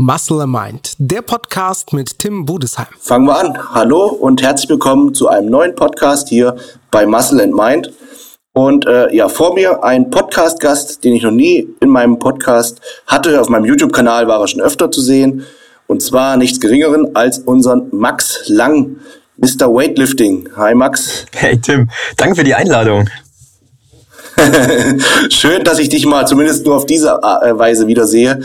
Muscle and Mind, der Podcast mit Tim Budesheim. Fangen wir an. Hallo und herzlich willkommen zu einem neuen Podcast hier bei Muscle and Mind. Und äh, ja, vor mir ein Podcast-Gast, den ich noch nie in meinem Podcast hatte. Auf meinem YouTube-Kanal war er schon öfter zu sehen. Und zwar nichts Geringeren als unseren Max Lang, Mr. Weightlifting. Hi Max. Hey Tim, danke für die Einladung. Schön, dass ich dich mal zumindest nur auf diese äh, Weise wiedersehe.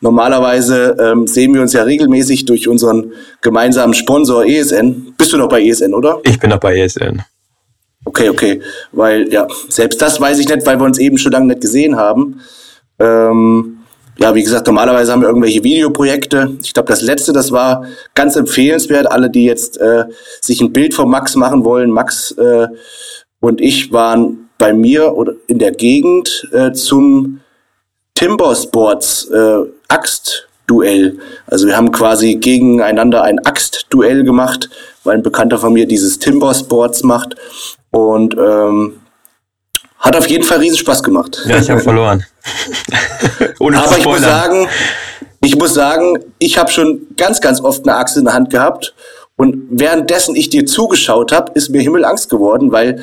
Normalerweise ähm, sehen wir uns ja regelmäßig durch unseren gemeinsamen Sponsor ESN. Bist du noch bei ESN, oder? Ich bin noch bei ESN. Okay, okay. Weil, ja, selbst das weiß ich nicht, weil wir uns eben schon lange nicht gesehen haben. Ähm, ja, wie gesagt, normalerweise haben wir irgendwelche Videoprojekte. Ich glaube, das letzte, das war ganz empfehlenswert. Alle, die jetzt äh, sich ein Bild von Max machen wollen, Max äh, und ich waren bei mir oder in der Gegend äh, zum Timber Sports äh, Axtduell. Also wir haben quasi gegeneinander ein Axtduell gemacht, weil ein Bekannter von mir dieses Timber Sports macht und ähm, hat auf jeden Fall riesen Spaß gemacht. Ja, ich habe verloren. Aber ich muss sagen, ich muss sagen, ich habe schon ganz, ganz oft eine Axt in der Hand gehabt und währenddessen ich dir zugeschaut habe, ist mir Himmelangst geworden, weil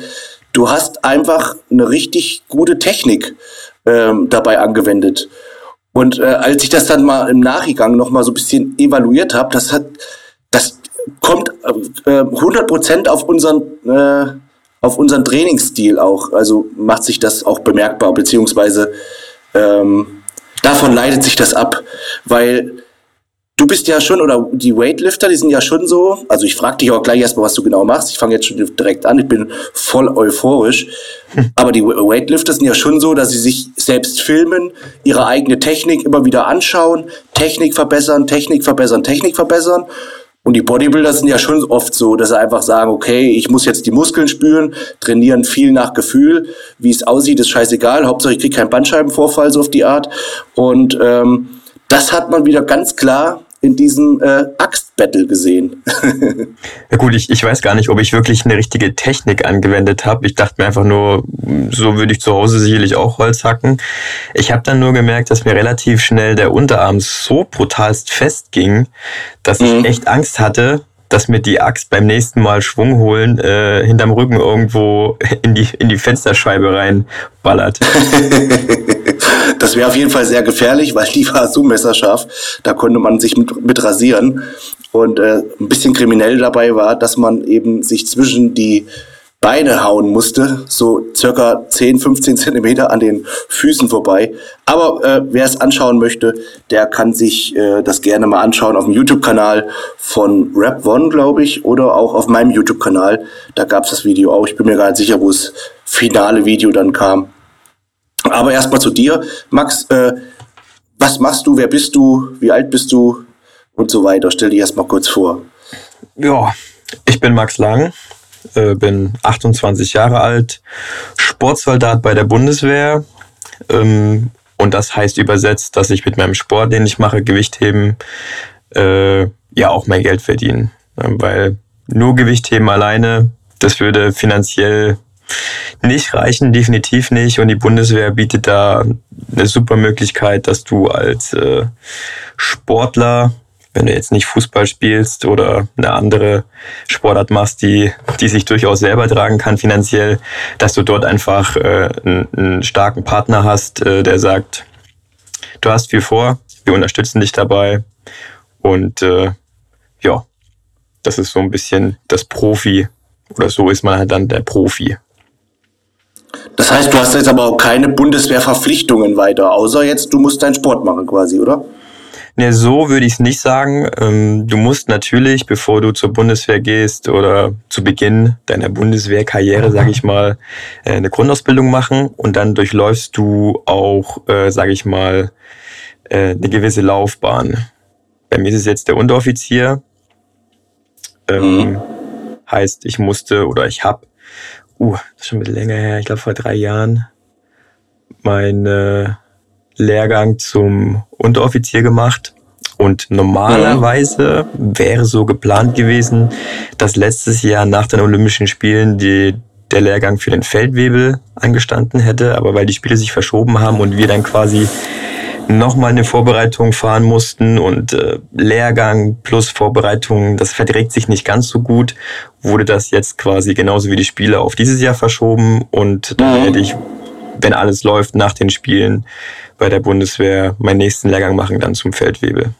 du hast einfach eine richtig gute Technik ähm, dabei angewendet. Und äh, als ich das dann mal im Nachgang noch mal so ein bisschen evaluiert habe, das hat, das kommt äh, 100% auf unseren äh, auf unseren Trainingsstil auch. Also macht sich das auch bemerkbar, beziehungsweise ähm, davon leitet sich das ab, weil Du bist ja schon, oder die Weightlifter, die sind ja schon so, also ich frage dich auch gleich erstmal, was du genau machst. Ich fange jetzt schon direkt an, ich bin voll euphorisch. Aber die Weightlifter sind ja schon so, dass sie sich selbst filmen, ihre eigene Technik immer wieder anschauen, Technik verbessern, Technik verbessern, Technik verbessern. Und die Bodybuilder sind ja schon oft so, dass sie einfach sagen, okay, ich muss jetzt die Muskeln spüren, trainieren viel nach Gefühl, wie es aussieht, ist scheißegal, Hauptsache ich kriege keinen Bandscheibenvorfall, so auf die Art. Und ähm, das hat man wieder ganz klar in diesem äh, Axtbattle gesehen. ja gut, ich, ich weiß gar nicht, ob ich wirklich eine richtige Technik angewendet habe. Ich dachte mir einfach nur, so würde ich zu Hause sicherlich auch Holz hacken. Ich habe dann nur gemerkt, dass mir relativ schnell der Unterarm so brutalst festging, dass ich mhm. echt Angst hatte, dass mir die Axt beim nächsten Mal Schwung holen äh, hinterm Rücken irgendwo in die, in die Fensterscheibe reinballert. das wäre auf jeden Fall sehr gefährlich, weil die war so messerscharf. Da konnte man sich mit, mit rasieren. Und äh, ein bisschen kriminell dabei war, dass man eben sich zwischen die Beine hauen musste, so circa 10, 15 Zentimeter an den Füßen vorbei. Aber äh, wer es anschauen möchte, der kann sich äh, das gerne mal anschauen auf dem YouTube-Kanal von Rap One, glaube ich, oder auch auf meinem YouTube-Kanal. Da gab es das Video auch. Ich bin mir gar nicht sicher, wo das finale Video dann kam. Aber erstmal zu dir, Max. Äh, was machst du? Wer bist du? Wie alt bist du? Und so weiter. Stell dich erstmal kurz vor. Ja, ich bin Max Lang, äh, bin 28 Jahre alt, Sportsoldat bei der Bundeswehr. Ähm, und das heißt übersetzt, dass ich mit meinem Sport, den ich mache, Gewichtheben, äh, ja auch mein Geld verdiene. Weil nur Gewichtheben alleine, das würde finanziell nicht reichen, definitiv nicht. Und die Bundeswehr bietet da eine super Möglichkeit, dass du als äh, Sportler wenn du jetzt nicht Fußball spielst oder eine andere Sportart machst, die, die sich durchaus selber tragen kann finanziell, dass du dort einfach äh, einen, einen starken Partner hast, äh, der sagt, du hast viel vor, wir unterstützen dich dabei und äh, ja, das ist so ein bisschen das Profi oder so ist man halt dann der Profi. Das heißt, du hast jetzt aber auch keine Bundeswehrverpflichtungen weiter, außer jetzt, du musst deinen Sport machen quasi, oder? Ne, so würde ich es nicht sagen. Ähm, du musst natürlich, bevor du zur Bundeswehr gehst oder zu Beginn deiner Bundeswehrkarriere, sage ich mal, äh, eine Grundausbildung machen und dann durchläufst du auch, äh, sage ich mal, äh, eine gewisse Laufbahn. Bei mir ist es jetzt der Unteroffizier. Ähm, mhm. Heißt, ich musste oder ich habe, uh, das ist schon ein bisschen länger her, ich glaube vor drei Jahren, meine Lehrgang zum Unteroffizier gemacht. Und normalerweise wäre so geplant gewesen, dass letztes Jahr nach den Olympischen Spielen die, der Lehrgang für den Feldwebel angestanden hätte. Aber weil die Spiele sich verschoben haben und wir dann quasi nochmal eine Vorbereitung fahren mussten und äh, Lehrgang plus Vorbereitung, das verträgt sich nicht ganz so gut, wurde das jetzt quasi genauso wie die Spiele auf dieses Jahr verschoben und dann mhm. werde ich, wenn alles läuft, nach den Spielen bei der Bundeswehr meinen nächsten Lehrgang machen, dann zum Feldwebel.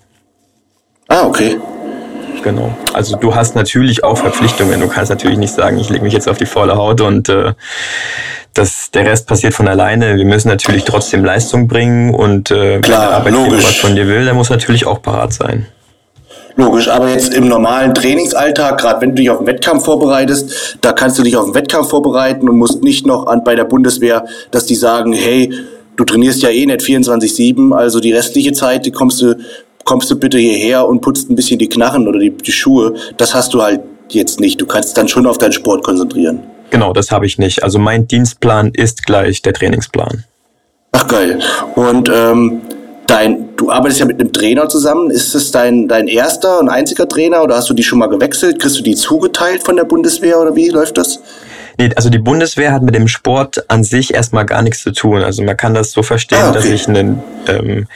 Ah, okay. Genau. Also du hast natürlich auch Verpflichtungen. Du kannst natürlich nicht sagen, ich lege mich jetzt auf die faule Haut und äh, das, der Rest passiert von alleine. Wir müssen natürlich trotzdem Leistung bringen und äh, Klar, wenn der Arbeitgeber was von dir will, der muss natürlich auch parat sein. Logisch, aber jetzt im normalen Trainingsalltag, gerade wenn du dich auf den Wettkampf vorbereitest, da kannst du dich auf den Wettkampf vorbereiten und musst nicht noch an bei der Bundeswehr, dass die sagen, hey, du trainierst ja eh nicht 24-7, also die restliche Zeit, die kommst du, kommst du bitte hierher und putzt ein bisschen die Knarren oder die, die Schuhe. Das hast du halt jetzt nicht. Du kannst dann schon auf deinen Sport konzentrieren. Genau, das habe ich nicht. Also mein Dienstplan ist gleich der Trainingsplan. Ach geil. Und ähm, dein, du arbeitest ja mit einem Trainer zusammen. Ist es dein, dein erster und einziger Trainer oder hast du die schon mal gewechselt? Kriegst du die zugeteilt von der Bundeswehr oder wie läuft das? Nee, also die Bundeswehr hat mit dem Sport an sich erstmal gar nichts zu tun. Also man kann das so verstehen, ah, okay. dass ich einen ähm,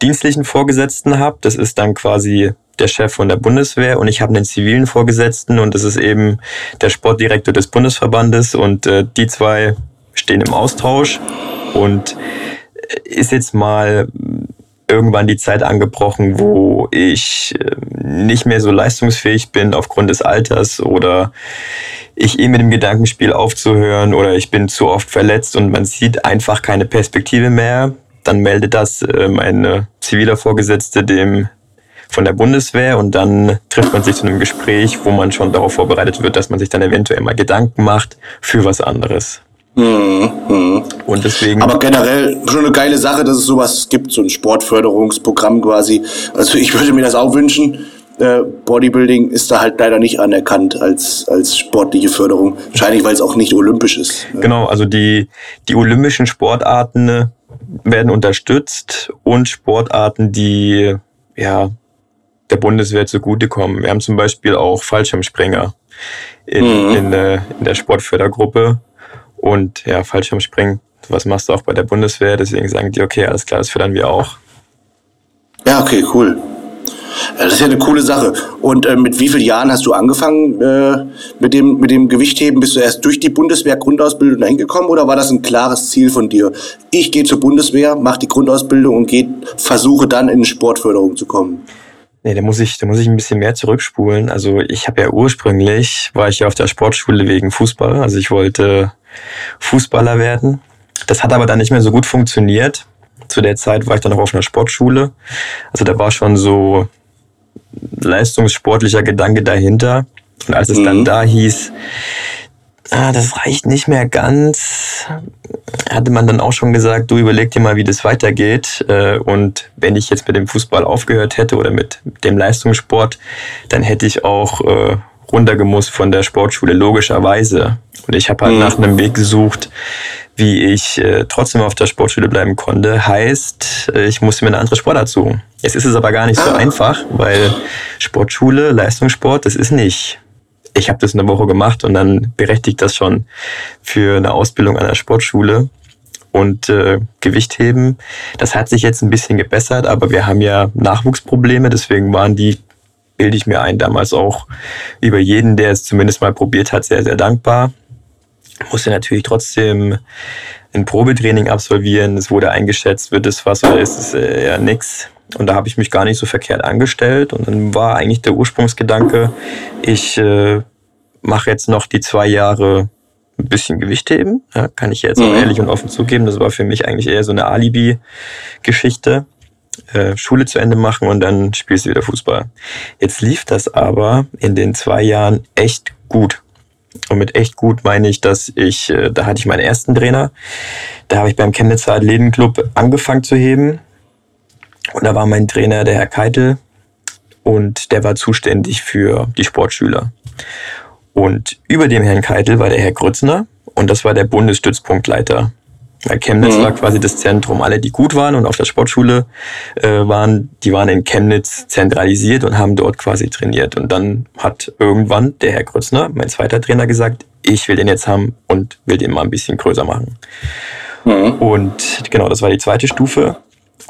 dienstlichen Vorgesetzten habe. Das ist dann quasi der Chef von der Bundeswehr und ich habe einen zivilen Vorgesetzten und das ist eben der Sportdirektor des Bundesverbandes und äh, die zwei stehen im Austausch und ist jetzt mal irgendwann die Zeit angebrochen, wo ich äh, nicht mehr so leistungsfähig bin aufgrund des Alters oder ich eh mit dem Gedankenspiel aufzuhören oder ich bin zu oft verletzt und man sieht einfach keine Perspektive mehr, dann meldet das äh, mein ziviler Vorgesetzte dem von der Bundeswehr und dann trifft man sich zu einem Gespräch, wo man schon darauf vorbereitet wird, dass man sich dann eventuell mal Gedanken macht für was anderes. Mhm. Und deswegen. Aber generell schon eine geile Sache, dass es sowas gibt, so ein Sportförderungsprogramm quasi. Also ich würde mir das auch wünschen. Äh, Bodybuilding ist da halt leider nicht anerkannt als, als sportliche Förderung. Wahrscheinlich, weil es auch nicht olympisch ist. Ne? Genau, also die, die olympischen Sportarten werden unterstützt und Sportarten, die ja der Bundeswehr zugutekommen. Wir haben zum Beispiel auch Fallschirmspringer in, mhm. in, äh, in der Sportfördergruppe. Und ja, Fallschirmspringen, was machst du auch bei der Bundeswehr? Deswegen sagen die, okay, alles klar, das fördern wir auch. Ja, okay, cool. Ja, das ist ja eine coole Sache. Und äh, mit wie vielen Jahren hast du angefangen äh, mit, dem, mit dem Gewichtheben? Bist du erst durch die Bundeswehr Grundausbildung dahin gekommen oder war das ein klares Ziel von dir? Ich gehe zur Bundeswehr, mache die Grundausbildung und geh, versuche dann in Sportförderung zu kommen. Nee, da muss ich, da muss ich ein bisschen mehr zurückspulen. Also ich habe ja ursprünglich, war ich ja auf der Sportschule wegen Fußball. Also ich wollte Fußballer werden. Das hat aber dann nicht mehr so gut funktioniert. Zu der Zeit war ich dann noch auf einer Sportschule. Also da war schon so leistungssportlicher Gedanke dahinter. Und als es mhm. dann da hieß, ah, das reicht nicht mehr ganz, hatte man dann auch schon gesagt, du überleg dir mal, wie das weitergeht. Äh, und wenn ich jetzt mit dem Fußball aufgehört hätte oder mit dem Leistungssport, dann hätte ich auch äh, runtergemusst von der Sportschule, logischerweise. Und ich habe halt mhm. nach einem Weg gesucht, wie ich äh, trotzdem auf der Sportschule bleiben konnte. Heißt, ich musste mir eine andere Sportart suchen. Jetzt ist es aber gar nicht so ah. einfach, weil Sportschule, Leistungssport, das ist nicht ich habe das eine Woche gemacht und dann berechtigt das schon für eine Ausbildung an der Sportschule. Und äh, Gewichtheben, das hat sich jetzt ein bisschen gebessert, aber wir haben ja Nachwuchsprobleme, deswegen waren die, bilde ich mir ein, damals auch über jeden, der es zumindest mal probiert hat, sehr, sehr dankbar. Musste natürlich trotzdem ein Probetraining absolvieren. Es wurde eingeschätzt, wird es was oder ist es äh, eher nix. Und da habe ich mich gar nicht so verkehrt angestellt. Und dann war eigentlich der Ursprungsgedanke, ich äh, mache jetzt noch die zwei Jahre ein bisschen Gewicht heben. Ja, kann ich jetzt mhm. auch ehrlich und offen zugeben. Das war für mich eigentlich eher so eine Alibi-Geschichte. Äh, Schule zu Ende machen und dann spielst du wieder Fußball. Jetzt lief das aber in den zwei Jahren echt gut. Und mit echt gut meine ich, dass ich, äh, da hatte ich meinen ersten Trainer. Da habe ich beim Chemnitzer Athletenclub angefangen zu heben. Und da war mein Trainer der Herr Keitel und der war zuständig für die Sportschüler. Und über dem Herrn Keitel war der Herr Grützner und das war der Bundesstützpunktleiter. Weil Chemnitz mhm. war quasi das Zentrum. Alle, die gut waren und auf der Sportschule äh, waren, die waren in Chemnitz zentralisiert und haben dort quasi trainiert. Und dann hat irgendwann der Herr Grützner, mein zweiter Trainer, gesagt, ich will den jetzt haben und will den mal ein bisschen größer machen. Mhm. Und genau, das war die zweite Stufe.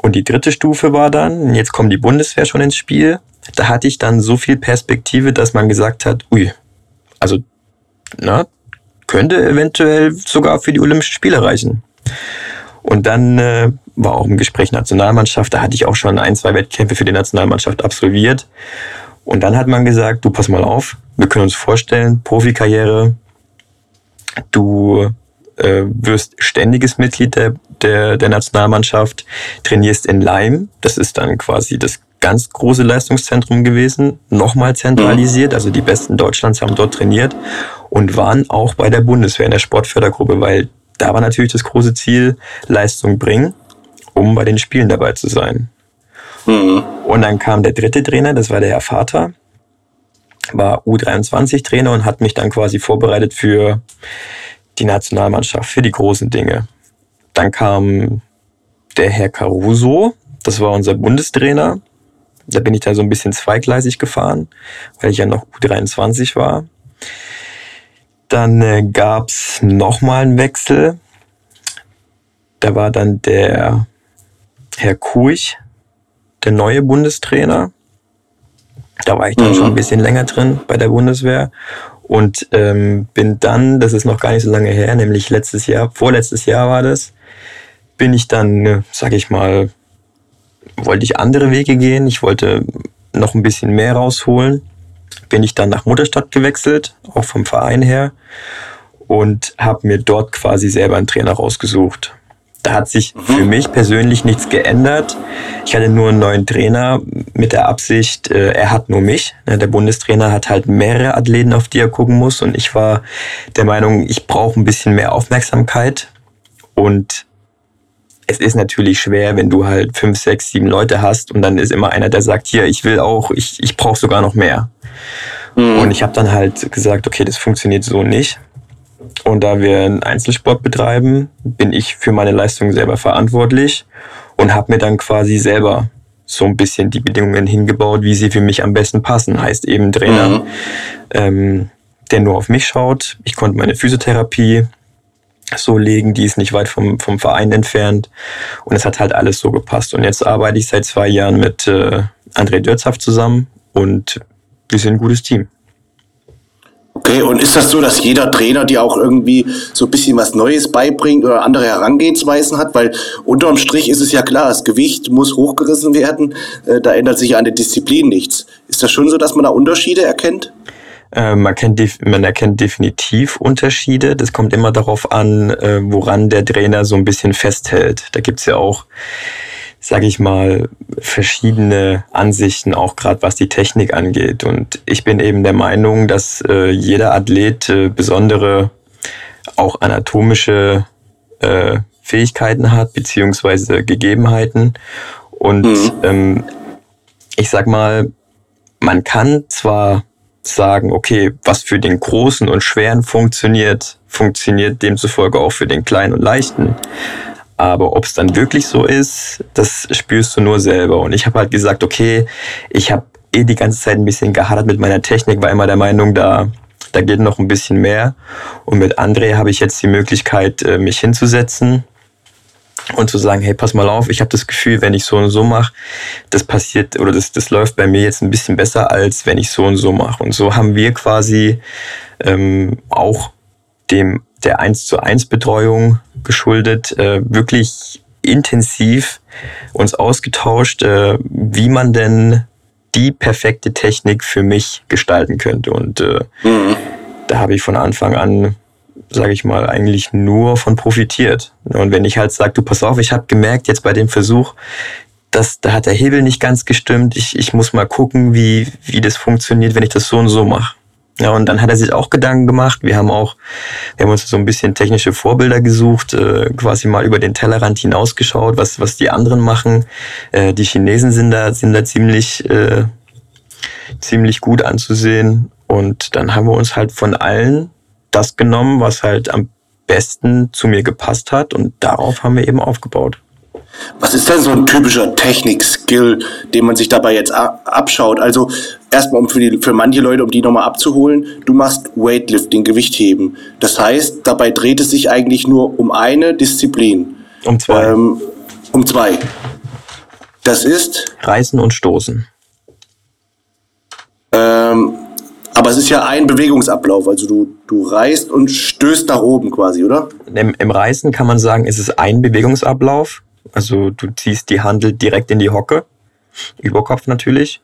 Und die dritte Stufe war dann, jetzt kommt die Bundeswehr schon ins Spiel. Da hatte ich dann so viel Perspektive, dass man gesagt hat, ui, also, na, könnte eventuell sogar für die Olympischen Spiele reichen. Und dann äh, war auch im Gespräch Nationalmannschaft, da hatte ich auch schon ein, zwei Wettkämpfe für die Nationalmannschaft absolviert. Und dann hat man gesagt, du pass mal auf, wir können uns vorstellen, Profikarriere, du äh, wirst ständiges Mitglied der, der, der Nationalmannschaft, trainierst in Leim, das ist dann quasi das ganz große Leistungszentrum gewesen, nochmal zentralisiert, also die Besten Deutschlands haben dort trainiert und waren auch bei der Bundeswehr in der Sportfördergruppe, weil da war natürlich das große Ziel, Leistung bringen, um bei den Spielen dabei zu sein. Mhm. Und dann kam der dritte Trainer, das war der Herr Vater, war U23-Trainer und hat mich dann quasi vorbereitet für die Nationalmannschaft, für die großen Dinge. Dann kam der Herr Caruso, das war unser Bundestrainer. Da bin ich dann so ein bisschen zweigleisig gefahren, weil ich ja noch U23 war. Dann äh, gab's nochmal einen Wechsel. Da war dann der Herr Kuich, der neue Bundestrainer. Da war ich dann mhm. schon ein bisschen länger drin bei der Bundeswehr und ähm, bin dann, das ist noch gar nicht so lange her, nämlich letztes Jahr, vorletztes Jahr war das, bin ich dann, äh, sag ich mal, wollte ich andere Wege gehen. Ich wollte noch ein bisschen mehr rausholen. Bin ich dann nach Mutterstadt gewechselt, auch vom Verein her, und habe mir dort quasi selber einen Trainer rausgesucht. Da hat sich für mhm. mich persönlich nichts geändert. Ich hatte nur einen neuen Trainer mit der Absicht, äh, er hat nur mich. Der Bundestrainer hat halt mehrere Athleten, auf die er gucken muss. Und ich war der Meinung, ich brauche ein bisschen mehr Aufmerksamkeit. Und es ist natürlich schwer, wenn du halt fünf, sechs, sieben Leute hast und dann ist immer einer, der sagt, hier, ich will auch, ich, ich brauche sogar noch mehr. Mhm. Und ich habe dann halt gesagt, okay, das funktioniert so nicht. Und da wir einen Einzelsport betreiben, bin ich für meine Leistung selber verantwortlich und habe mir dann quasi selber so ein bisschen die Bedingungen hingebaut, wie sie für mich am besten passen. Heißt eben Trainer, mhm. ähm, der nur auf mich schaut. Ich konnte meine Physiotherapie so legen, die ist nicht weit vom, vom Verein entfernt. Und es hat halt alles so gepasst. Und jetzt arbeite ich seit zwei Jahren mit äh, André Dörzhaft zusammen und wir sind ein gutes Team. Okay, und ist das so, dass jeder Trainer dir auch irgendwie so ein bisschen was Neues beibringt oder andere Herangehensweisen hat? Weil unterm Strich ist es ja klar, das Gewicht muss hochgerissen werden, äh, da ändert sich an der Disziplin nichts. Ist das schon so, dass man da Unterschiede erkennt? Äh, man, kennt, man erkennt definitiv Unterschiede. Das kommt immer darauf an, äh, woran der Trainer so ein bisschen festhält. Da gibt's ja auch sage ich mal, verschiedene Ansichten, auch gerade was die Technik angeht. Und ich bin eben der Meinung, dass äh, jeder Athlet äh, besondere, auch anatomische äh, Fähigkeiten hat, beziehungsweise Gegebenheiten. Und mhm. ähm, ich sag mal, man kann zwar sagen, okay, was für den Großen und Schweren funktioniert, funktioniert demzufolge auch für den Kleinen und Leichten. Aber ob es dann wirklich so ist, das spürst du nur selber. Und ich habe halt gesagt, okay, ich habe eh die ganze Zeit ein bisschen gehadert mit meiner Technik, war immer der Meinung, da, da geht noch ein bisschen mehr. Und mit André habe ich jetzt die Möglichkeit, äh, mich hinzusetzen und zu sagen, hey, pass mal auf, ich habe das Gefühl, wenn ich so und so mache, das passiert oder das, das läuft bei mir jetzt ein bisschen besser, als wenn ich so und so mache. Und so haben wir quasi ähm, auch dem der 1 zu 1 Betreuung geschuldet, äh, wirklich intensiv uns ausgetauscht, äh, wie man denn die perfekte Technik für mich gestalten könnte. Und äh, mhm. da habe ich von Anfang an, sage ich mal, eigentlich nur von profitiert. Und wenn ich halt sage, du pass auf, ich habe gemerkt jetzt bei dem Versuch, dass da hat der Hebel nicht ganz gestimmt. Ich, ich muss mal gucken, wie, wie das funktioniert, wenn ich das so und so mache. Ja, und dann hat er sich auch Gedanken gemacht. Wir haben auch, wir haben uns so ein bisschen technische Vorbilder gesucht, äh, quasi mal über den Tellerrand hinausgeschaut, was, was die anderen machen. Äh, die Chinesen sind da, sind da ziemlich, äh, ziemlich gut anzusehen. Und dann haben wir uns halt von allen das genommen, was halt am besten zu mir gepasst hat. Und darauf haben wir eben aufgebaut. Was ist denn so ein typischer Technik-Skill, den man sich dabei jetzt abschaut? Also erstmal um für, die, für manche Leute, um die nochmal abzuholen, du machst Weightlifting, Gewichtheben. Das heißt, dabei dreht es sich eigentlich nur um eine Disziplin. Um zwei. Ähm, um zwei. Das ist? Reißen und Stoßen. Ähm, aber es ist ja ein Bewegungsablauf. Also du, du reißt und stößt nach oben quasi, oder? Im, Im Reißen kann man sagen, ist es ein Bewegungsablauf. Also du ziehst die Handel direkt in die Hocke, Überkopf natürlich.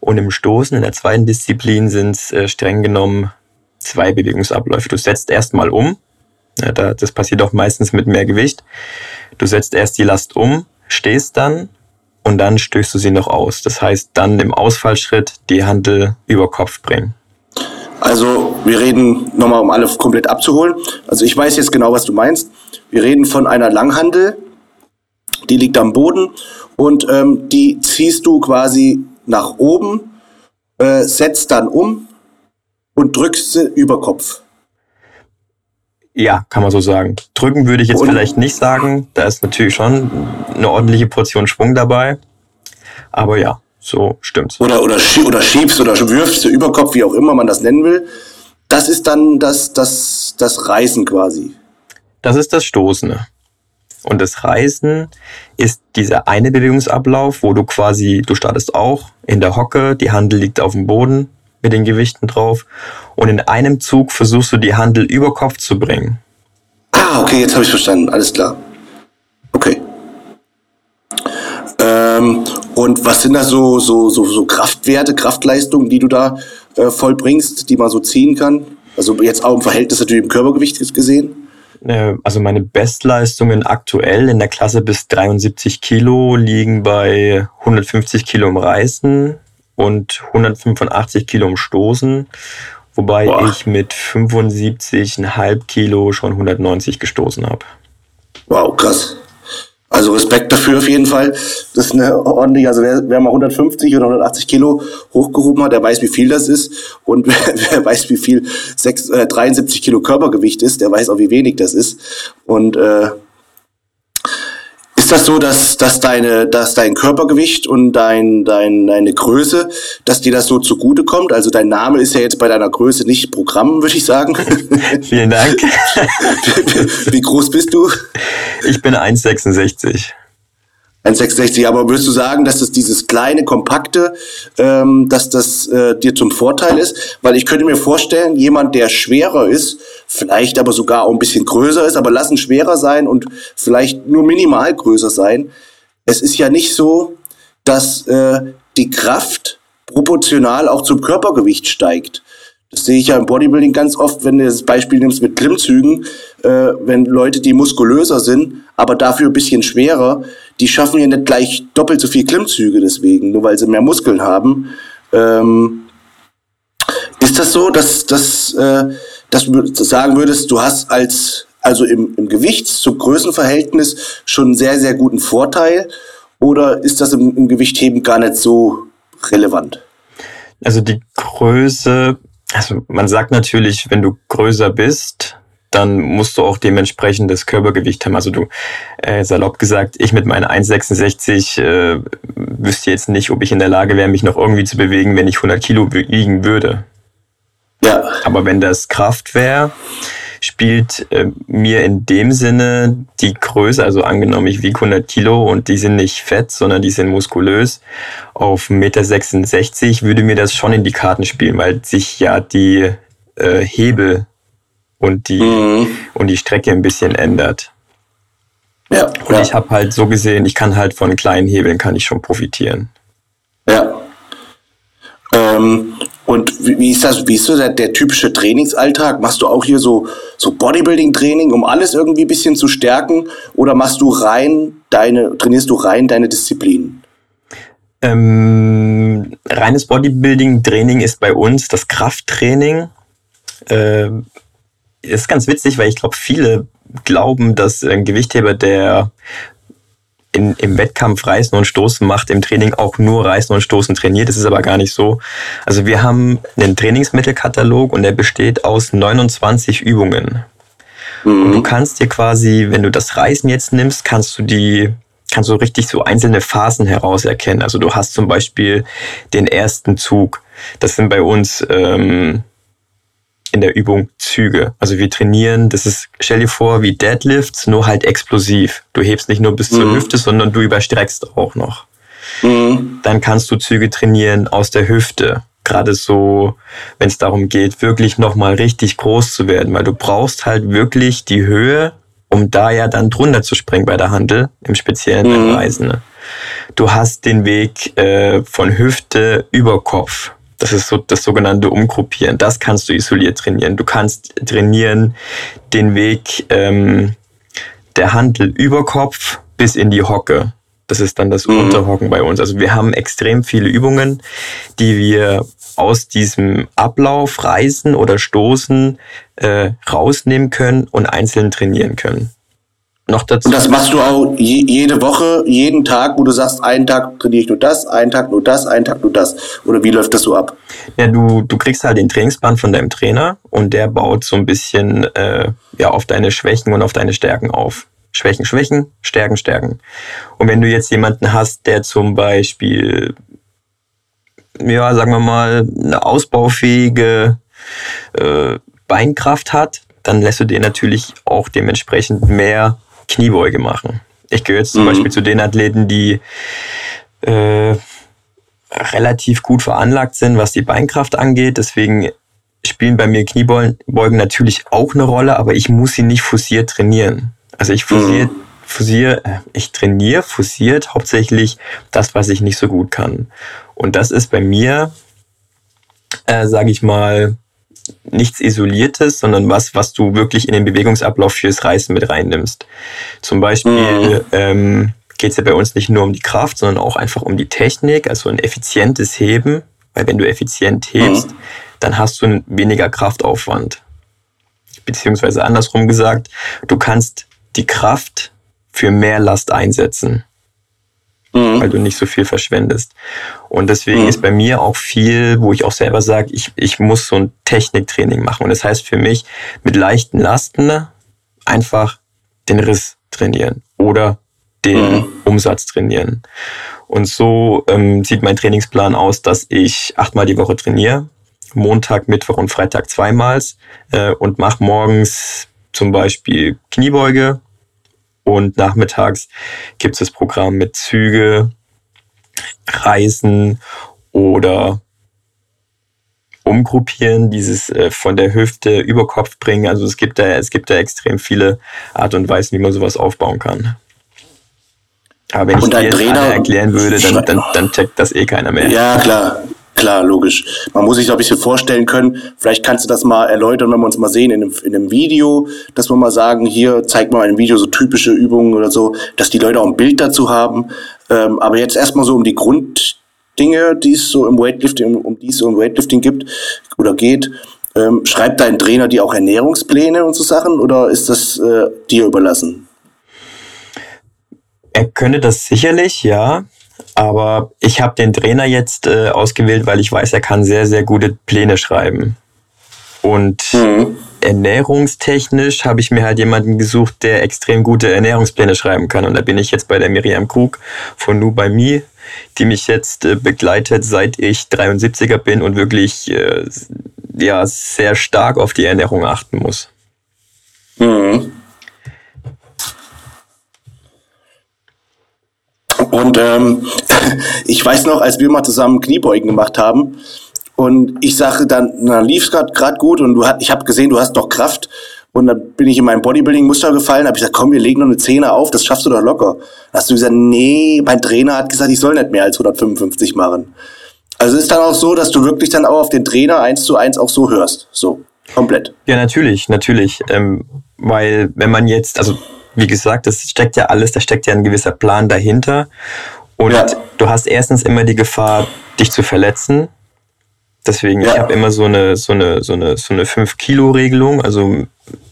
Und im Stoßen, in der zweiten Disziplin, sind es äh, streng genommen zwei Bewegungsabläufe. Du setzt erstmal um. Ja, da, das passiert auch meistens mit mehr Gewicht. Du setzt erst die Last um, stehst dann und dann stößt du sie noch aus. Das heißt, dann im Ausfallschritt die Handel über Kopf bringen. Also wir reden nochmal, um alle komplett abzuholen. Also ich weiß jetzt genau, was du meinst. Wir reden von einer Langhandel, die liegt am Boden und ähm, die ziehst du quasi nach oben, äh, setzt dann um und drückst sie über Kopf. Ja, kann man so sagen. Drücken würde ich jetzt und? vielleicht nicht sagen. Da ist natürlich schon eine ordentliche Portion Schwung dabei. Aber ja, so stimmt's. Oder, oder, oder schiebst oder wirfst du über Kopf, wie auch immer man das nennen will. Das ist dann das, das, das Reißen quasi. Das ist das Stoßende. Und das Reißen ist dieser eine Bewegungsablauf, wo du quasi, du startest auch in der Hocke, die Handel liegt auf dem Boden mit den Gewichten drauf und in einem Zug versuchst du die Handel über Kopf zu bringen. Ah, okay, jetzt habe ich verstanden, alles klar. Okay. Ähm, und was sind da so, so, so, so Kraftwerte, Kraftleistungen, die du da äh, vollbringst, die man so ziehen kann? Also jetzt auch im Verhältnis natürlich im Körpergewicht gesehen? Äh, also meine Bestleistungen aktuell in der Klasse bis 73 Kilo liegen bei 150 Kilo im Reißen und 185 Kilo im Stoßen, wobei Boah. ich mit 75,5 Kilo schon 190 gestoßen habe. Wow, krass. Also Respekt dafür auf jeden Fall. Das ist eine ordentliche, also wer, wer mal 150 oder 180 Kilo hochgehoben hat, der weiß, wie viel das ist. Und wer, wer weiß, wie viel 6, äh, 73 Kilo Körpergewicht ist, der weiß auch, wie wenig das ist. Und äh, das so, dass, dass, deine, dass dein Körpergewicht und dein, dein, deine Größe, dass dir das so zugute kommt? Also dein Name ist ja jetzt bei deiner Größe nicht Programm, würde ich sagen. Vielen Dank. wie, groß bist du? Ich bin 1,66. 1,66, aber würdest du sagen, dass das dieses kleine, kompakte, ähm, dass das äh, dir zum Vorteil ist? Weil ich könnte mir vorstellen, jemand, der schwerer ist, vielleicht aber sogar auch ein bisschen größer ist, aber lassen schwerer sein und vielleicht nur minimal größer sein. Es ist ja nicht so, dass äh, die Kraft proportional auch zum Körpergewicht steigt. Das sehe ich ja im Bodybuilding ganz oft, wenn du das Beispiel nimmst mit Klimmzügen, äh, wenn Leute, die muskulöser sind, aber dafür ein bisschen schwerer, die schaffen ja nicht gleich doppelt so viel Klimmzüge deswegen, nur weil sie mehr Muskeln haben. Ähm, ist das so, dass, dass, äh, dass du sagen würdest, du hast als also im, im Gewichts- zum Größenverhältnis schon einen sehr, sehr guten Vorteil? Oder ist das im, im Gewichtheben gar nicht so relevant? Also die Größe also man sagt natürlich, wenn du größer bist, dann musst du auch dementsprechend das Körpergewicht haben. Also du, äh, salopp gesagt, ich mit meinen 1,66 äh, wüsste jetzt nicht, ob ich in der Lage wäre, mich noch irgendwie zu bewegen, wenn ich 100 Kilo wiegen würde. Ja. Aber wenn das Kraft wäre, spielt äh, mir in dem Sinne die Größe, also angenommen, ich wiege 100 Kilo und die sind nicht fett, sondern die sind muskulös, auf 1,66 Meter würde mir das schon in die Karten spielen, weil sich ja die äh, Hebel und die, mhm. und die Strecke ein bisschen ändert. Ja, und ja. ich habe halt so gesehen, ich kann halt von kleinen Hebeln kann ich schon profitieren. Ja. Ähm, und wie, ist das, wie ist so der, der, typische Trainingsalltag? Machst du auch hier so, so Bodybuilding-Training, um alles irgendwie ein bisschen zu stärken? Oder machst du rein deine, trainierst du rein deine Disziplinen? Ähm, reines Bodybuilding-Training ist bei uns das Krafttraining. Äh, ist ganz witzig, weil ich glaube, viele glauben, dass ein Gewichtheber, der in, im Wettkampf Reißen und Stoßen macht, im Training auch nur Reißen und Stoßen trainiert. Das ist aber gar nicht so. Also wir haben einen Trainingsmittelkatalog und der besteht aus 29 Übungen. Mhm. Und du kannst dir quasi, wenn du das Reißen jetzt nimmst, kannst du die kannst du richtig so einzelne Phasen herauserkennen. Also du hast zum Beispiel den ersten Zug. Das sind bei uns ähm, in der Übung Züge. Also wir trainieren, das ist, stell dir vor, wie Deadlifts, nur halt explosiv. Du hebst nicht nur bis zur mhm. Hüfte, sondern du überstreckst auch noch. Mhm. Dann kannst du Züge trainieren aus der Hüfte. Gerade so, wenn es darum geht, wirklich nochmal richtig groß zu werden, weil du brauchst halt wirklich die Höhe, um da ja dann drunter zu springen bei der Handel, im speziellen mhm. beim Reisen. Du hast den Weg äh, von Hüfte über Kopf. Das ist so das sogenannte Umgruppieren. Das kannst du isoliert trainieren. Du kannst trainieren den Weg ähm, der Handel über Kopf bis in die Hocke. Das ist dann das mhm. Unterhocken bei uns. Also wir haben extrem viele Übungen, die wir aus diesem Ablauf, Reisen oder Stoßen äh, rausnehmen können und einzeln trainieren können. Noch dazu. Und das machst du auch jede Woche, jeden Tag, wo du sagst, einen Tag trainiere ich nur das, einen Tag nur das, einen Tag nur das. Oder wie läuft das so ab? Ja, du, du kriegst halt den Trainingsplan von deinem Trainer und der baut so ein bisschen äh, ja, auf deine Schwächen und auf deine Stärken auf. Schwächen, Schwächen, Stärken, Stärken. Und wenn du jetzt jemanden hast, der zum Beispiel, ja, sagen wir mal, eine ausbaufähige äh, Beinkraft hat, dann lässt du dir natürlich auch dementsprechend mehr Kniebeuge machen. Ich gehöre jetzt zum mhm. Beispiel zu den Athleten, die äh, relativ gut veranlagt sind, was die Beinkraft angeht. Deswegen spielen bei mir Kniebeugen natürlich auch eine Rolle, aber ich muss sie nicht fusiert trainieren. Also ich fusiere, mhm. fusiere, äh, ich trainiere fusiert hauptsächlich das, was ich nicht so gut kann. Und das ist bei mir, äh, sage ich mal, nichts Isoliertes, sondern was, was du wirklich in den Bewegungsablauf fürs Reißen mit reinnimmst. Zum Beispiel mhm. ähm, geht es ja bei uns nicht nur um die Kraft, sondern auch einfach um die Technik, also ein effizientes Heben. Weil wenn du effizient hebst, mhm. dann hast du weniger Kraftaufwand. Beziehungsweise andersrum gesagt, du kannst die Kraft für mehr Last einsetzen, mhm. weil du nicht so viel verschwendest. Und deswegen mhm. ist bei mir auch viel, wo ich auch selber sage, ich, ich muss so ein Techniktraining machen. Und das heißt für mich, mit leichten Lasten einfach den Riss trainieren oder den mhm. Umsatz trainieren. Und so ähm, sieht mein Trainingsplan aus, dass ich achtmal die Woche trainiere. Montag, Mittwoch und Freitag zweimal äh, und mache morgens zum Beispiel Kniebeuge und nachmittags gibt es das Programm mit Züge, Reisen oder umgruppieren, dieses äh, von der Hüfte über Kopf bringen. Also es gibt da, es gibt da extrem viele Art und Weisen, wie man sowas aufbauen kann. Aber wenn ich dir jetzt erklären würde, dann, dann, dann checkt das eh keiner mehr. Ja, klar. Klar, logisch. Man muss sich so ein bisschen vorstellen können, vielleicht kannst du das mal erläutern, wenn wir uns mal sehen in einem, in einem Video, dass wir mal sagen, hier zeigt mal ein Video so typische Übungen oder so, dass die Leute auch ein Bild dazu haben. Ähm, aber jetzt erstmal so um die Grunddinge, die es so im Weightlifting, um die es so im Weightlifting gibt oder geht. Ähm, schreibt dein Trainer dir auch Ernährungspläne und so Sachen oder ist das äh, dir überlassen? Er könnte das sicherlich, ja. Aber ich habe den Trainer jetzt äh, ausgewählt, weil ich weiß, er kann sehr, sehr gute Pläne schreiben. Und mhm. ernährungstechnisch habe ich mir halt jemanden gesucht, der extrem gute Ernährungspläne schreiben kann. Und da bin ich jetzt bei der Miriam Krug von Nu By Me, die mich jetzt äh, begleitet, seit ich 73er bin und wirklich äh, ja, sehr stark auf die Ernährung achten muss. Mhm. Und ähm, ich weiß noch, als wir mal zusammen Kniebeugen gemacht haben, und ich sage dann, na, lief's gerade gut und du hat, ich habe gesehen, du hast doch Kraft. Und dann bin ich in mein Bodybuilding-Muster gefallen, habe ich gesagt, komm, wir legen noch eine Zehner auf, das schaffst du doch locker. Dann hast du gesagt, nee, mein Trainer hat gesagt, ich soll nicht mehr als 155 machen. Also ist dann auch so, dass du wirklich dann auch auf den Trainer eins zu eins auch so hörst. So, komplett. Ja, natürlich, natürlich. Ähm, weil wenn man jetzt, also wie gesagt, das steckt ja alles, da steckt ja ein gewisser Plan dahinter. Und ja. du hast erstens immer die Gefahr, dich zu verletzen. Deswegen, ja. ich habe immer so eine, so eine, so eine, so eine 5-Kilo-Regelung. Also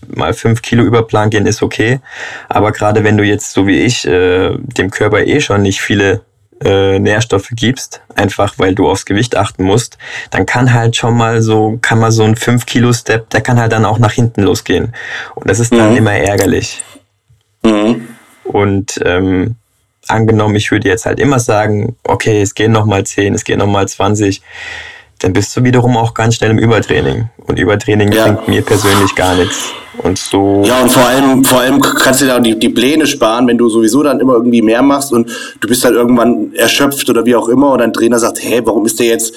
mal 5 Kilo über Plan gehen ist okay. Aber gerade wenn du jetzt, so wie ich, äh, dem Körper eh schon nicht viele äh, Nährstoffe gibst, einfach weil du aufs Gewicht achten musst, dann kann halt schon mal so, kann mal so ein 5 Kilo Step, der kann halt dann auch nach hinten losgehen. Und das ist dann mhm. immer ärgerlich. Mhm. Und ähm, angenommen, ich würde jetzt halt immer sagen, okay, es gehen nochmal 10, es gehen nochmal 20, dann bist du wiederum auch ganz schnell im Übertraining. Und Übertraining ja. bringt mir persönlich gar nichts. Und so. Ja, und vor allem, vor allem kannst du da die, die Pläne sparen, wenn du sowieso dann immer irgendwie mehr machst und du bist dann irgendwann erschöpft oder wie auch immer und dein Trainer sagt, hey, warum ist der jetzt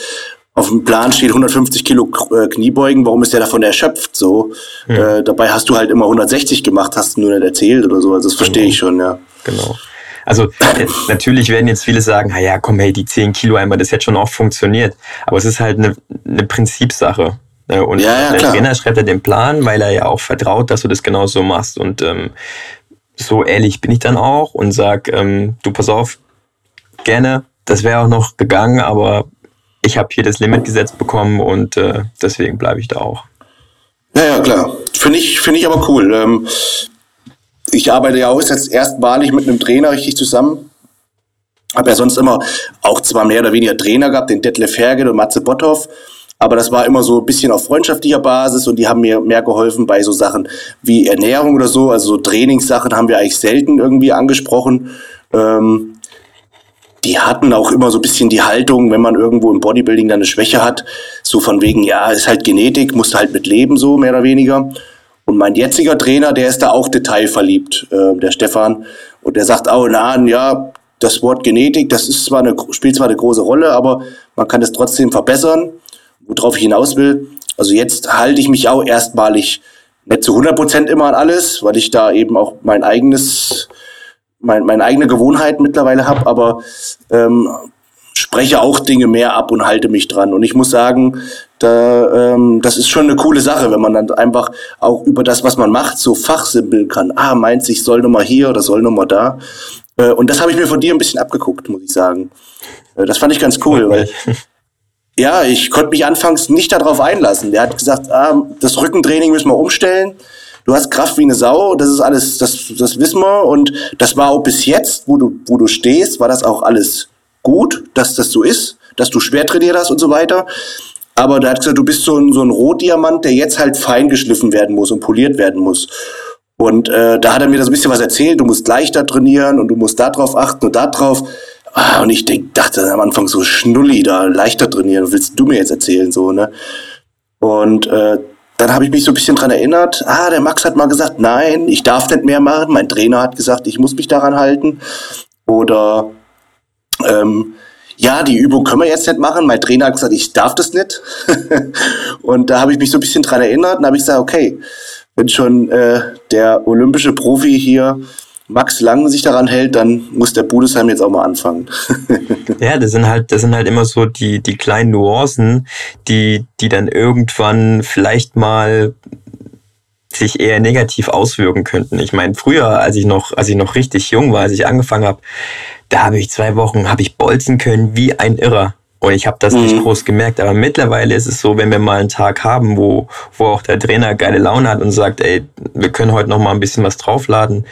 auf dem Plan steht 150 Kilo äh, Kniebeugen, warum ist der davon erschöpft? So, ja. äh, dabei hast du halt immer 160 gemacht, hast du nur nicht erzählt oder so. Also das verstehe genau. ich schon, ja. Genau. Also äh, natürlich werden jetzt viele sagen, na ja, komm, hey, die 10 Kilo einmal, das hätte schon auch funktioniert. Aber es ist halt eine, eine Prinzipsache. Ne? Und ja, ja, der klar. Trainer schreibt ja den Plan, weil er ja auch vertraut, dass du das genau so machst. Und ähm, so ehrlich bin ich dann auch und sag, ähm, du pass auf, gerne, das wäre auch noch gegangen, aber ich habe hier das Limit gesetzt bekommen und äh, deswegen bleibe ich da auch. Ja, ja, klar. Finde ich, finde ich aber cool. Ähm, ich arbeite ja auch jetzt erstmalig mit einem Trainer richtig zusammen. Habe ja sonst immer auch zwar mehr oder weniger Trainer gehabt, den Detlef Herget und Matze Botthoff. Aber das war immer so ein bisschen auf freundschaftlicher Basis und die haben mir mehr geholfen bei so Sachen wie Ernährung oder so. Also so Trainingssachen haben wir eigentlich selten irgendwie angesprochen. Ähm, die hatten auch immer so ein bisschen die Haltung, wenn man irgendwo im Bodybuilding dann eine Schwäche hat, so von wegen, ja, ist halt Genetik, musst halt mit leben, so mehr oder weniger. Und mein jetziger Trainer, der ist da auch detailverliebt, äh, der Stefan. Und der sagt auch, na, ja, das Wort Genetik, das ist zwar eine, spielt zwar eine große Rolle, aber man kann es trotzdem verbessern. Worauf ich hinaus will, also jetzt halte ich mich auch erstmalig nicht zu 100 Prozent immer an alles, weil ich da eben auch mein eigenes, mein, meine eigene Gewohnheit mittlerweile habe, aber ähm, spreche auch Dinge mehr ab und halte mich dran. Und ich muss sagen, da, ähm, das ist schon eine coole Sache, wenn man dann einfach auch über das, was man macht, so fachsimpeln kann. Ah, meint sich, soll nochmal hier oder soll nochmal da. Äh, und das habe ich mir von dir ein bisschen abgeguckt, muss ich sagen. Äh, das fand ich ganz cool, weil ja, ich konnte mich anfangs nicht darauf einlassen. Der hat gesagt, ah, das Rückentraining müssen wir umstellen. Du hast Kraft wie eine Sau, das ist alles, das, das wissen wir. Und das war auch bis jetzt, wo du, wo du stehst, war das auch alles gut, dass das so ist, dass du schwer trainiert hast und so weiter. Aber der hat gesagt, du bist so ein, so ein Rotdiamant, der jetzt halt fein geschliffen werden muss und poliert werden muss. Und äh, da hat er mir das ein bisschen was erzählt, du musst leichter trainieren und du musst da drauf achten und da drauf. Ah, und ich denk, dachte am Anfang so, Schnulli, da leichter trainieren, willst du mir jetzt erzählen, so, ne? Und äh, dann habe ich mich so ein bisschen dran erinnert, ah, der Max hat mal gesagt, nein, ich darf nicht mehr machen. Mein Trainer hat gesagt, ich muss mich daran halten. Oder ähm, ja, die Übung können wir jetzt nicht machen. Mein Trainer hat gesagt, ich darf das nicht. und da habe ich mich so ein bisschen dran erinnert und habe ich gesagt, okay, wenn schon äh, der olympische Profi hier Max Lang sich daran hält, dann muss der Budesheim jetzt auch mal anfangen. ja, das sind halt, das sind halt immer so die, die kleinen Nuancen, die, die dann irgendwann vielleicht mal sich eher negativ auswirken könnten. Ich meine, früher, als ich noch, als ich noch richtig jung war, als ich angefangen habe, da habe ich zwei Wochen, habe ich bolzen können wie ein Irrer. Und ich habe das mhm. nicht groß gemerkt. Aber mittlerweile ist es so, wenn wir mal einen Tag haben, wo, wo auch der Trainer geile Laune hat und sagt, ey, wir können heute noch mal ein bisschen was draufladen,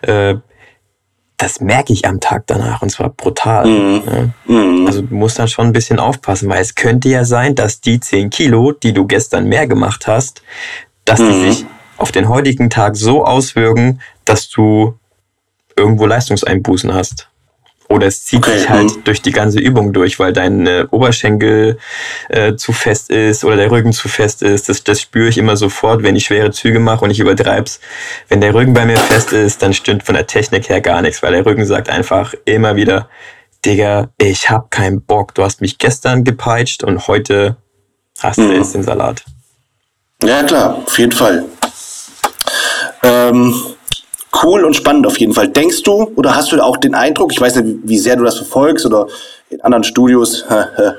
äh, das merke ich am Tag danach und zwar brutal. Mhm. Ja. Mhm. Also du musst dann schon ein bisschen aufpassen, weil es könnte ja sein, dass die 10 Kilo, die du gestern mehr gemacht hast, dass die mhm. sich auf den heutigen Tag so auswirken, dass du irgendwo Leistungseinbußen hast. Oder es zieht okay. sich halt durch die ganze Übung durch, weil dein äh, Oberschenkel äh, zu fest ist oder der Rücken zu fest ist. Das, das spüre ich immer sofort, wenn ich schwere Züge mache und ich übertreib's. Wenn der Rücken bei mir fest ist, dann stimmt von der Technik her gar nichts, weil der Rücken sagt einfach immer wieder, Digga, ich hab keinen Bock. Du hast mich gestern gepeitscht und heute hast du mhm. jetzt den Salat. Ja, klar, auf jeden Fall. Ähm, cool und spannend auf jeden Fall. Denkst du oder hast du auch den Eindruck, ich weiß nicht, wie sehr du das verfolgst oder in anderen Studios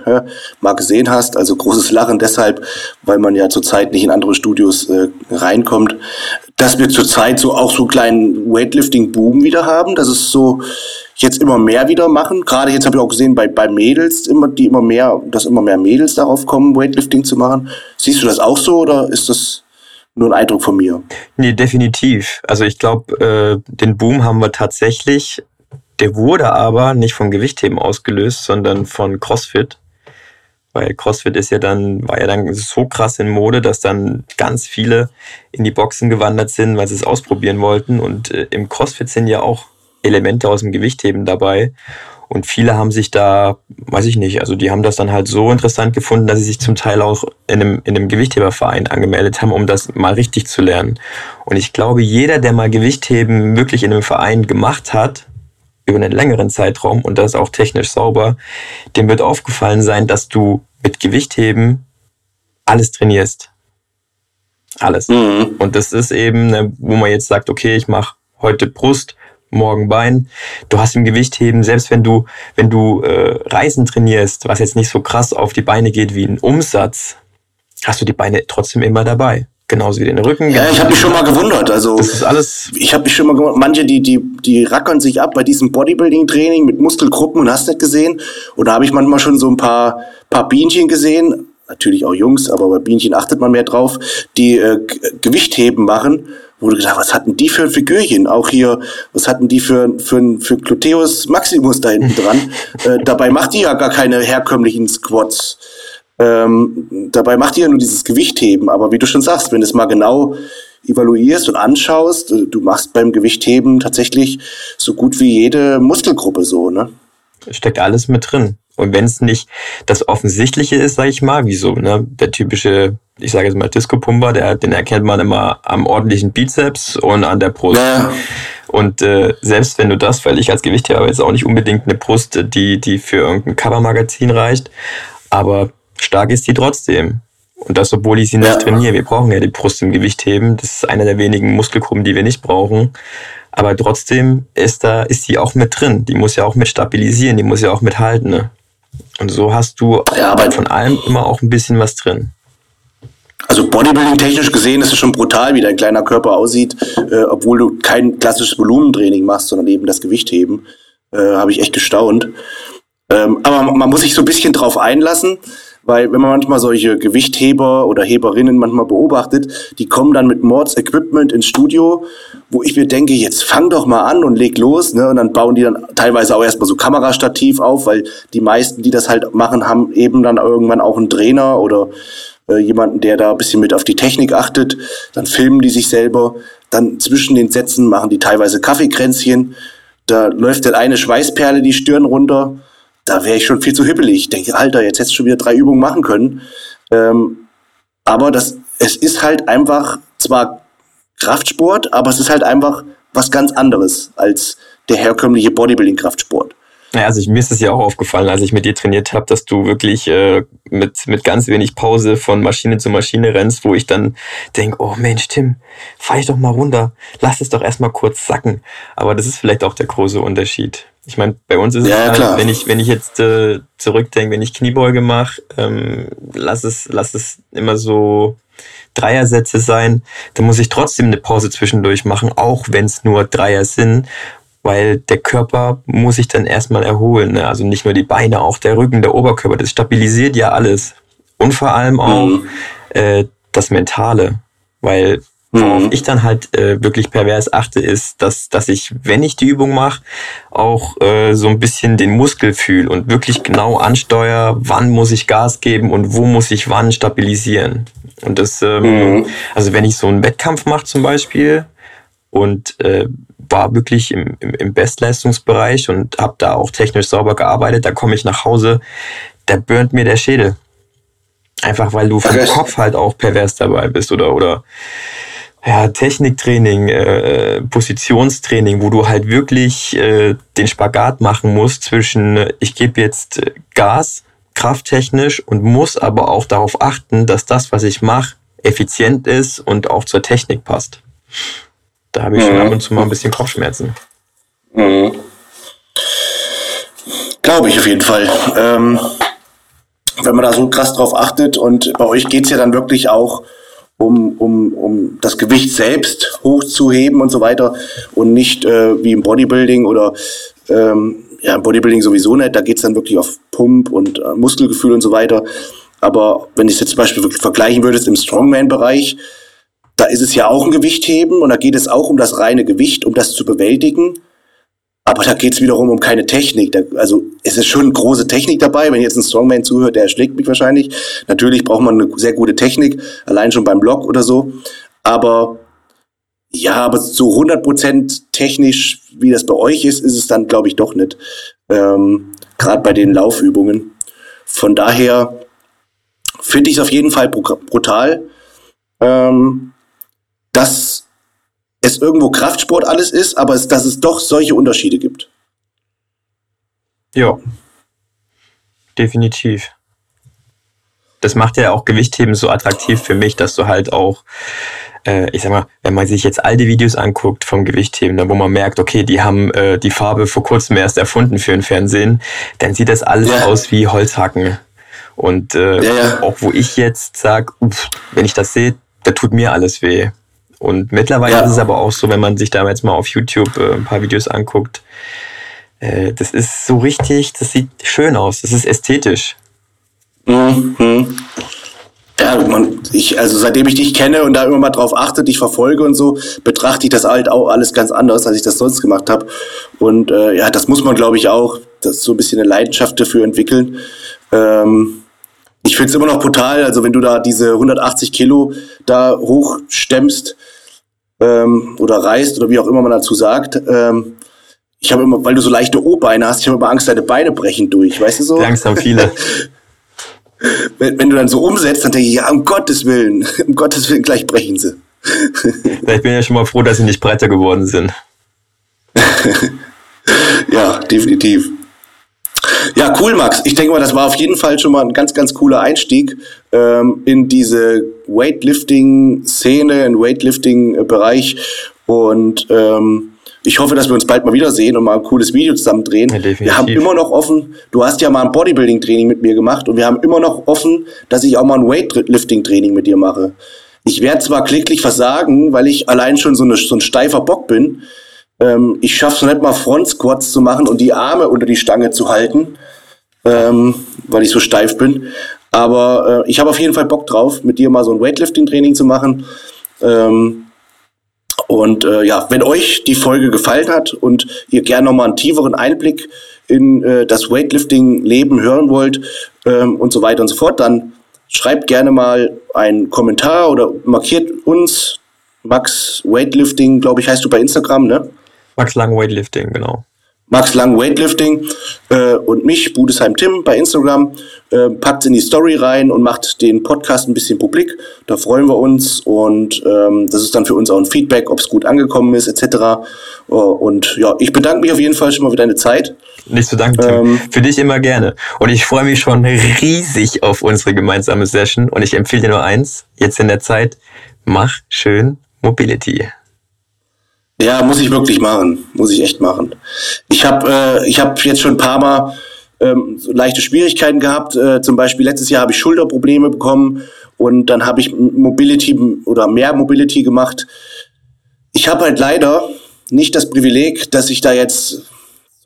mal gesehen hast, also großes Lachen deshalb, weil man ja zurzeit nicht in andere Studios äh, reinkommt, dass wir zurzeit so auch so einen kleinen Weightlifting-Boom wieder haben, dass es so jetzt immer mehr wieder machen. Gerade jetzt habe ich auch gesehen bei, bei Mädels, immer, die immer mehr, dass immer mehr Mädels darauf kommen, Weightlifting zu machen. Siehst du das auch so oder ist das nur ein Eindruck von mir. Nee, definitiv. Also ich glaube, äh, den Boom haben wir tatsächlich. Der wurde aber nicht vom Gewichtheben ausgelöst, sondern von CrossFit. Weil CrossFit ist ja dann, war ja dann so krass in Mode, dass dann ganz viele in die Boxen gewandert sind, weil sie es ausprobieren wollten. Und äh, im CrossFit sind ja auch Elemente aus dem Gewichtheben dabei. Und viele haben sich da, weiß ich nicht, also die haben das dann halt so interessant gefunden, dass sie sich zum Teil auch in einem, in einem Gewichtheberverein angemeldet haben, um das mal richtig zu lernen. Und ich glaube, jeder, der mal Gewichtheben wirklich in einem Verein gemacht hat, über einen längeren Zeitraum und das auch technisch sauber, dem wird aufgefallen sein, dass du mit Gewichtheben alles trainierst. Alles. Mhm. Und das ist eben, ne, wo man jetzt sagt, okay, ich mache heute Brust, morgen Bein. Du hast im Gewichtheben, selbst wenn du, wenn du äh, Reisen trainierst, was jetzt nicht so krass auf die Beine geht wie ein Umsatz, hast du die Beine trotzdem immer dabei. Genauso wie den Rücken. Ja, ich habe mich schon mal gewundert. Also das ist alles. Ich habe mich schon mal gewundert. Manche, die die die rackern sich ab bei diesem Bodybuilding-Training mit Muskelgruppen und hast nicht gesehen. Und da habe ich manchmal schon so ein paar paar Bienchen gesehen. Natürlich auch Jungs, aber bei Bienchen achtet man mehr drauf, die äh, Gewichtheben machen wo du gedacht, was hatten die für ein Figürchen? Auch hier, was hatten die für, für, für Gluteus Maximus da hinten dran? äh, dabei macht die ja gar keine herkömmlichen Squats. Ähm, dabei macht die ja nur dieses Gewichtheben. Aber wie du schon sagst, wenn du es mal genau evaluierst und anschaust, äh, du machst beim Gewichtheben tatsächlich so gut wie jede Muskelgruppe so, ne? Steckt alles mit drin. Und wenn es nicht das Offensichtliche ist, sage ich mal, wie so ne, der typische, ich sage jetzt mal Disco-Pumper, der, den erkennt man immer am ordentlichen Bizeps und an der Brust. Ja. Und äh, selbst wenn du das, weil ich als Gewichtheber jetzt auch nicht unbedingt eine Brust, die, die für irgendein Covermagazin reicht, aber stark ist die trotzdem. Und das, obwohl ich sie nicht ja. trainiere. Wir brauchen ja die Brust im Gewichtheben. Das ist einer der wenigen Muskelgruppen, die wir nicht brauchen. Aber trotzdem ist da, ist die auch mit drin. Die muss ja auch mit stabilisieren, die muss ja auch mithalten. Ne? Und so hast du ja, von allem immer auch ein bisschen was drin. Also Bodybuilding technisch gesehen ist es schon brutal, wie dein kleiner Körper aussieht, äh, obwohl du kein klassisches Volumentraining machst, sondern eben das Gewichtheben. Äh, Habe ich echt gestaunt. Ähm, aber man muss sich so ein bisschen drauf einlassen. Weil wenn man manchmal solche Gewichtheber oder Heberinnen manchmal beobachtet, die kommen dann mit Mords-Equipment ins Studio, wo ich mir denke, jetzt fang doch mal an und leg los. Ne? Und dann bauen die dann teilweise auch erstmal so Kamerastativ auf, weil die meisten, die das halt machen, haben eben dann irgendwann auch einen Trainer oder äh, jemanden, der da ein bisschen mit auf die Technik achtet. Dann filmen die sich selber. Dann zwischen den Sätzen machen die teilweise Kaffeekränzchen. Da läuft dann eine Schweißperle die Stirn runter da wäre ich schon viel zu hippelig. Ich denke, Alter, jetzt hättest du schon wieder drei Übungen machen können. Ähm, aber das, es ist halt einfach zwar Kraftsport, aber es ist halt einfach was ganz anderes als der herkömmliche Bodybuilding-Kraftsport. Ja, also ich, mir ist es ja auch aufgefallen, als ich mit dir trainiert habe, dass du wirklich äh, mit, mit ganz wenig Pause von Maschine zu Maschine rennst, wo ich dann denk, oh Mensch, Tim, fahr ich doch mal runter, lass es doch erstmal kurz sacken. Aber das ist vielleicht auch der große Unterschied. Ich meine, bei uns ist ja, es halt, wenn ich, wenn ich jetzt äh, zurückdenke, wenn ich Kniebeuge mache, ähm, lass es, lass es immer so Dreiersätze sein, dann muss ich trotzdem eine Pause zwischendurch machen, auch wenn es nur Dreier sind, weil der Körper muss sich dann erstmal erholen. Ne? Also nicht nur die Beine, auch der Rücken, der Oberkörper, das stabilisiert ja alles. Und vor allem auch mhm. äh, das Mentale, weil Worauf mhm. ich dann halt äh, wirklich pervers achte, ist, dass, dass ich, wenn ich die Übung mache, auch äh, so ein bisschen den Muskel fühle und wirklich genau ansteuere, wann muss ich Gas geben und wo muss ich wann stabilisieren. Und das, ähm, mhm. also wenn ich so einen Wettkampf mache zum Beispiel und äh, war wirklich im, im, im Bestleistungsbereich und habe da auch technisch sauber gearbeitet, da komme ich nach Hause, da burnt mir der Schädel. Einfach weil du vom Kopf halt auch pervers dabei bist oder, oder ja, Techniktraining, äh, Positionstraining, wo du halt wirklich äh, den Spagat machen musst zwischen, ich gebe jetzt Gas, krafttechnisch und muss aber auch darauf achten, dass das, was ich mache, effizient ist und auch zur Technik passt. Da habe ich mhm. schon ab und zu mal ein bisschen Kopfschmerzen. Mhm. Glaube ich auf jeden Fall. Ähm, wenn man da so krass drauf achtet und bei euch geht's ja dann wirklich auch um, um, um das Gewicht selbst hochzuheben und so weiter und nicht äh, wie im Bodybuilding oder ähm, ja, im Bodybuilding sowieso nicht, da geht's dann wirklich auf Pump und äh, Muskelgefühl und so weiter. Aber wenn ich es jetzt zum Beispiel wirklich vergleichen würdest im Strongman-Bereich, da ist es ja auch ein Gewichtheben und da geht es auch um das reine Gewicht, um das zu bewältigen. Aber da geht es wiederum um keine Technik. Da, also es ist schon große Technik dabei. Wenn jetzt ein Strongman zuhört, der erschlägt mich wahrscheinlich. Natürlich braucht man eine sehr gute Technik, allein schon beim Block oder so. Aber Ja, aber so 100% technisch, wie das bei euch ist, ist es dann, glaube ich, doch nicht. Ähm, Gerade bei den Laufübungen. Von daher finde ich es auf jeden Fall brutal, ähm, dass es irgendwo Kraftsport alles ist, aber es, dass es doch solche Unterschiede gibt. Ja, definitiv. Das macht ja auch Gewichtheben so attraktiv für mich, dass du halt auch, äh, ich sag mal, wenn man sich jetzt alte Videos anguckt vom Gewichtheben, wo man merkt, okay, die haben äh, die Farbe vor kurzem erst erfunden für ein Fernsehen, dann sieht das alles ja. aus wie Holzhacken. Und äh, ja, ja. auch wo ich jetzt sage, wenn ich das sehe, da tut mir alles weh. Und mittlerweile ja. ist es aber auch so, wenn man sich da jetzt mal auf YouTube äh, ein paar Videos anguckt, äh, das ist so richtig, das sieht schön aus, das ist ästhetisch. Mhm. Ja, man, ich, also seitdem ich dich kenne und da immer mal drauf achte, dich verfolge und so, betrachte ich das halt auch alles ganz anders, als ich das sonst gemacht habe. Und äh, ja, das muss man, glaube ich, auch, das so ein bisschen eine Leidenschaft dafür entwickeln. Ähm, ich finde es immer noch brutal, also wenn du da diese 180 Kilo da hochstemmst ähm, oder reißt oder wie auch immer man dazu sagt, ähm, ich habe immer, weil du so leichte O-Beine hast, ich habe immer Angst, deine Beine brechen durch, weißt du so? Die Angst haben viele. wenn, wenn du dann so umsetzt, dann denke ich, ja, um Gottes Willen, um Gottes Willen, gleich brechen sie. ich bin ja schon mal froh, dass sie nicht breiter geworden sind. ja, definitiv. Ja, cool, Max. Ich denke mal, das war auf jeden Fall schon mal ein ganz, ganz cooler Einstieg ähm, in diese Weightlifting-Szene, in Weightlifting-Bereich. Und ähm, ich hoffe, dass wir uns bald mal wiedersehen und mal ein cooles Video zusammen drehen. Ja, wir haben immer noch offen, du hast ja mal ein Bodybuilding-Training mit mir gemacht und wir haben immer noch offen, dass ich auch mal ein Weightlifting-Training mit dir mache. Ich werde zwar klicklich versagen, weil ich allein schon so, eine, so ein steifer Bock bin. Ähm, ich schaffe es nicht mal Front Squats zu machen und die Arme unter die Stange zu halten, ähm, weil ich so steif bin. Aber äh, ich habe auf jeden Fall Bock drauf, mit dir mal so ein Weightlifting-Training zu machen. Ähm, und äh, ja, wenn euch die Folge gefallen hat und ihr gerne nochmal einen tieferen Einblick in äh, das Weightlifting-Leben hören wollt ähm, und so weiter und so fort, dann schreibt gerne mal einen Kommentar oder markiert uns. Max Weightlifting, glaube ich, heißt du bei Instagram, ne? Max Lang Weightlifting, genau. Max Lang Weightlifting äh, und mich, Budesheim Tim, bei Instagram. Äh, packt in die Story rein und macht den Podcast ein bisschen publik. Da freuen wir uns und ähm, das ist dann für uns auch ein Feedback, ob es gut angekommen ist, etc. Uh, und ja, ich bedanke mich auf jeden Fall schon mal für deine Zeit. Nicht zu danken, Tim. Ähm, für dich immer gerne. Und ich freue mich schon riesig auf unsere gemeinsame Session. Und ich empfehle dir nur eins, jetzt in der Zeit, mach schön Mobility. Ja, muss ich wirklich machen. Muss ich echt machen. Ich habe äh, ich hab jetzt schon ein paar Mal ähm, so leichte Schwierigkeiten gehabt. Äh, zum Beispiel letztes Jahr habe ich Schulterprobleme bekommen und dann habe ich Mobility oder mehr Mobility gemacht. Ich habe halt leider nicht das Privileg, dass ich da jetzt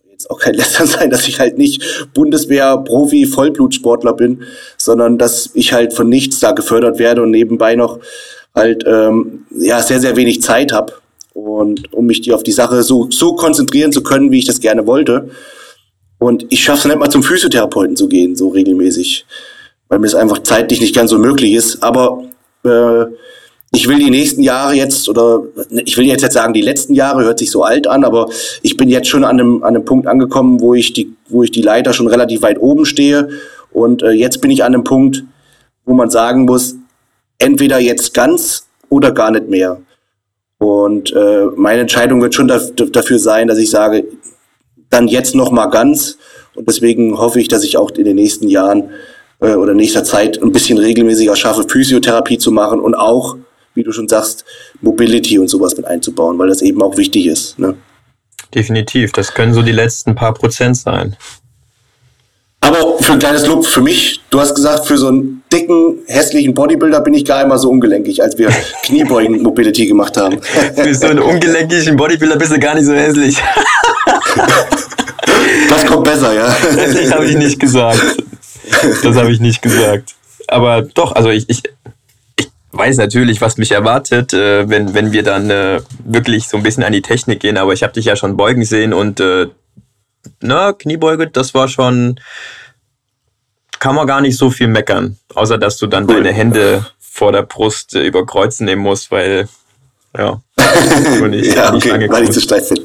jetzt auch kein Lästern sein, dass ich halt nicht Bundeswehr-Profi-Vollblutsportler bin, sondern dass ich halt von nichts da gefördert werde und nebenbei noch halt ähm, ja sehr sehr wenig Zeit habe und um mich die auf die Sache so, so konzentrieren zu können, wie ich das gerne wollte. Und ich schaffe es nicht mal zum Physiotherapeuten zu gehen, so regelmäßig, weil mir das einfach zeitlich nicht ganz so möglich ist. Aber äh, ich will die nächsten Jahre jetzt, oder ich will jetzt, jetzt sagen, die letzten Jahre hört sich so alt an, aber ich bin jetzt schon an einem, an einem Punkt angekommen, wo ich die, wo ich die Leiter schon relativ weit oben stehe. Und äh, jetzt bin ich an einem Punkt, wo man sagen muss, entweder jetzt ganz oder gar nicht mehr. Und äh, meine Entscheidung wird schon dafür sein, dass ich sage, dann jetzt noch mal ganz. Und deswegen hoffe ich, dass ich auch in den nächsten Jahren äh, oder nächster Zeit ein bisschen regelmäßiger schaffe, Physiotherapie zu machen und auch, wie du schon sagst, Mobility und sowas mit einzubauen, weil das eben auch wichtig ist. Ne? Definitiv, das können so die letzten paar Prozent sein. Aber für ein kleines Lob für mich, du hast gesagt, für so einen dicken, hässlichen Bodybuilder bin ich gar immer so ungelenkig, als wir Kniebeugen-Mobility gemacht haben. für so einen ungelenkigen Bodybuilder bist du gar nicht so hässlich. das kommt besser, ja. Das habe ich nicht gesagt. Das habe ich nicht gesagt. Aber doch, also ich, ich, ich weiß natürlich, was mich erwartet, äh, wenn, wenn wir dann äh, wirklich so ein bisschen an die Technik gehen. Aber ich habe dich ja schon beugen sehen und äh, na, Kniebeuge, das war schon, kann man gar nicht so viel meckern. Außer, dass du dann deine Hände vor der Brust äh, über Kreuzen nehmen musst, weil, ja. nicht, ja, okay, nicht weil ich zu steif bin.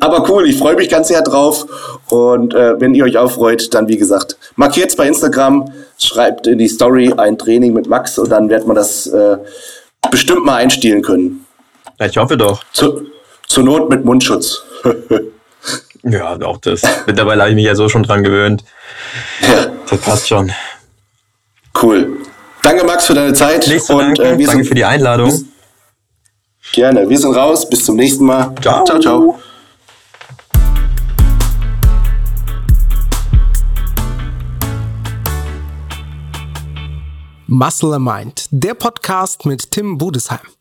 Aber cool, ich freue mich ganz sehr drauf. Und äh, wenn ihr euch auch freut, dann wie gesagt, markiert es bei Instagram, schreibt in die Story ein Training mit Max und dann wird man das äh, bestimmt mal einstielen können. Ja, ich hoffe doch. Zu, zur Not mit Mundschutz. ja, auch das. Mittlerweile habe ich mich ja so schon dran gewöhnt. Ja. Das passt schon. Cool. Danke, Max, für deine Zeit. Nicht und, danke. Äh, danke sind, für die Einladung. Gerne. Wir sind raus. Bis zum nächsten Mal. Ciao, ciao. ciao. Muscle Mind, der Podcast mit Tim Budesheim.